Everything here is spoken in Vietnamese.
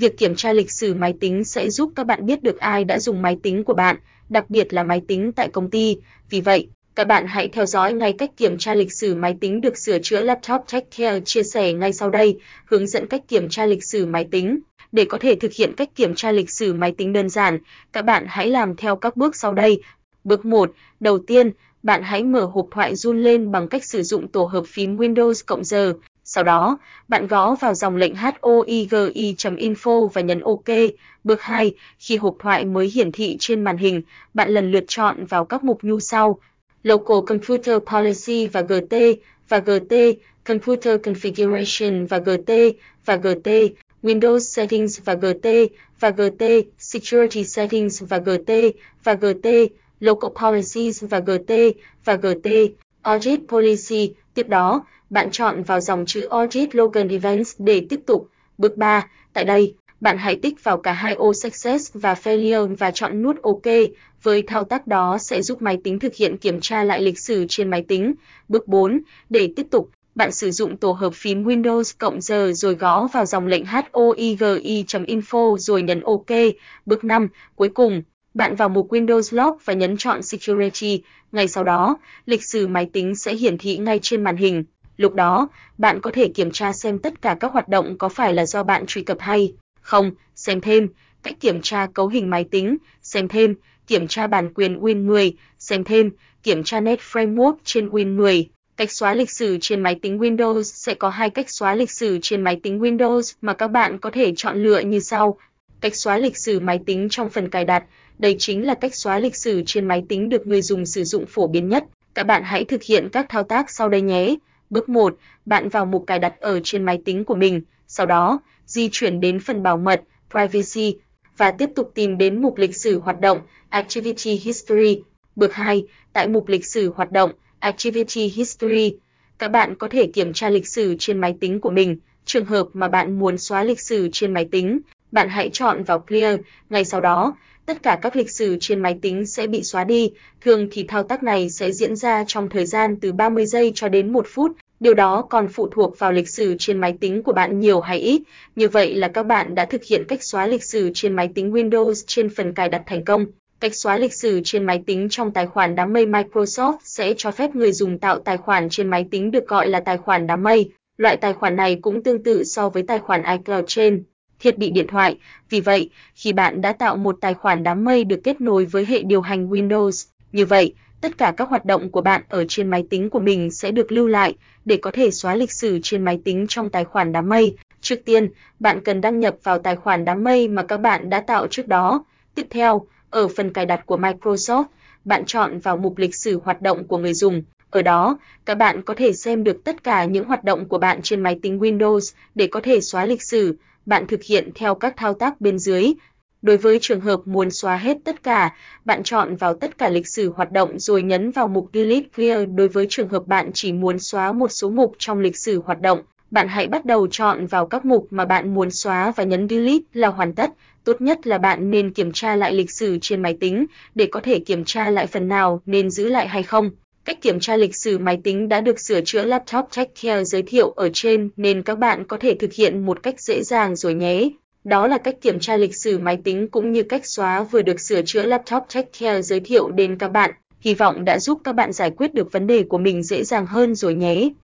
Việc kiểm tra lịch sử máy tính sẽ giúp các bạn biết được ai đã dùng máy tính của bạn, đặc biệt là máy tính tại công ty. Vì vậy, các bạn hãy theo dõi ngay cách kiểm tra lịch sử máy tính được sửa chữa Laptop Tech Care chia sẻ ngay sau đây, hướng dẫn cách kiểm tra lịch sử máy tính. Để có thể thực hiện cách kiểm tra lịch sử máy tính đơn giản, các bạn hãy làm theo các bước sau đây. Bước 1, đầu tiên, bạn hãy mở hộp thoại run lên bằng cách sử dụng tổ hợp phím Windows cộng giờ. Sau đó, bạn gõ vào dòng lệnh hoigi.info và nhấn OK. Bước 2, khi hộp thoại mới hiển thị trên màn hình, bạn lần lượt chọn vào các mục như sau: Local Computer Policy và GT và GT, Computer Configuration và GT và GT, Windows Settings và GT và GT, Security Settings và GT và GT, Local Policies và GT và GT, Audit Policy. Tiếp đó, bạn chọn vào dòng chữ Audit Logan Events để tiếp tục. Bước 3, tại đây, bạn hãy tích vào cả hai ô Success và Failure và chọn nút OK. Với thao tác đó sẽ giúp máy tính thực hiện kiểm tra lại lịch sử trên máy tính. Bước 4, để tiếp tục, bạn sử dụng tổ hợp phím Windows cộng giờ rồi gõ vào dòng lệnh hoigi.info rồi nhấn OK. Bước 5, cuối cùng, bạn vào mục Windows Log và nhấn chọn Security. Ngay sau đó, lịch sử máy tính sẽ hiển thị ngay trên màn hình. Lúc đó, bạn có thể kiểm tra xem tất cả các hoạt động có phải là do bạn truy cập hay không, xem thêm, cách kiểm tra cấu hình máy tính, xem thêm, kiểm tra bản quyền Win 10, xem thêm, kiểm tra Net Framework trên Win 10. Cách xóa lịch sử trên máy tính Windows sẽ có hai cách xóa lịch sử trên máy tính Windows mà các bạn có thể chọn lựa như sau. Cách xóa lịch sử máy tính trong phần cài đặt, đây chính là cách xóa lịch sử trên máy tính được người dùng sử dụng phổ biến nhất. Các bạn hãy thực hiện các thao tác sau đây nhé. Bước 1, bạn vào mục cài đặt ở trên máy tính của mình, sau đó di chuyển đến phần bảo mật Privacy và tiếp tục tìm đến mục lịch sử hoạt động Activity History. Bước 2, tại mục lịch sử hoạt động Activity History, các bạn có thể kiểm tra lịch sử trên máy tính của mình. Trường hợp mà bạn muốn xóa lịch sử trên máy tính, bạn hãy chọn vào Clear, ngay sau đó, tất cả các lịch sử trên máy tính sẽ bị xóa đi. Thường thì thao tác này sẽ diễn ra trong thời gian từ 30 giây cho đến 1 phút. Điều đó còn phụ thuộc vào lịch sử trên máy tính của bạn nhiều hay ít. Như vậy là các bạn đã thực hiện cách xóa lịch sử trên máy tính Windows trên phần cài đặt thành công. Cách xóa lịch sử trên máy tính trong tài khoản đám mây Microsoft sẽ cho phép người dùng tạo tài khoản trên máy tính được gọi là tài khoản đám mây. Loại tài khoản này cũng tương tự so với tài khoản iCloud trên thiết bị điện thoại. Vì vậy, khi bạn đã tạo một tài khoản đám mây được kết nối với hệ điều hành Windows, như vậy, tất cả các hoạt động của bạn ở trên máy tính của mình sẽ được lưu lại để có thể xóa lịch sử trên máy tính trong tài khoản đám mây. Trước tiên, bạn cần đăng nhập vào tài khoản đám mây mà các bạn đã tạo trước đó. Tiếp theo, ở phần cài đặt của Microsoft, bạn chọn vào mục lịch sử hoạt động của người dùng. Ở đó, các bạn có thể xem được tất cả những hoạt động của bạn trên máy tính Windows để có thể xóa lịch sử. Bạn thực hiện theo các thao tác bên dưới. Đối với trường hợp muốn xóa hết tất cả, bạn chọn vào tất cả lịch sử hoạt động rồi nhấn vào mục Delete Clear. Đối với trường hợp bạn chỉ muốn xóa một số mục trong lịch sử hoạt động, bạn hãy bắt đầu chọn vào các mục mà bạn muốn xóa và nhấn Delete là hoàn tất. Tốt nhất là bạn nên kiểm tra lại lịch sử trên máy tính để có thể kiểm tra lại phần nào nên giữ lại hay không. Cách kiểm tra lịch sử máy tính đã được sửa chữa Laptop TechCare giới thiệu ở trên, nên các bạn có thể thực hiện một cách dễ dàng rồi nhé. Đó là cách kiểm tra lịch sử máy tính cũng như cách xóa vừa được sửa chữa Laptop TechCare giới thiệu đến các bạn. Hy vọng đã giúp các bạn giải quyết được vấn đề của mình dễ dàng hơn rồi nhé.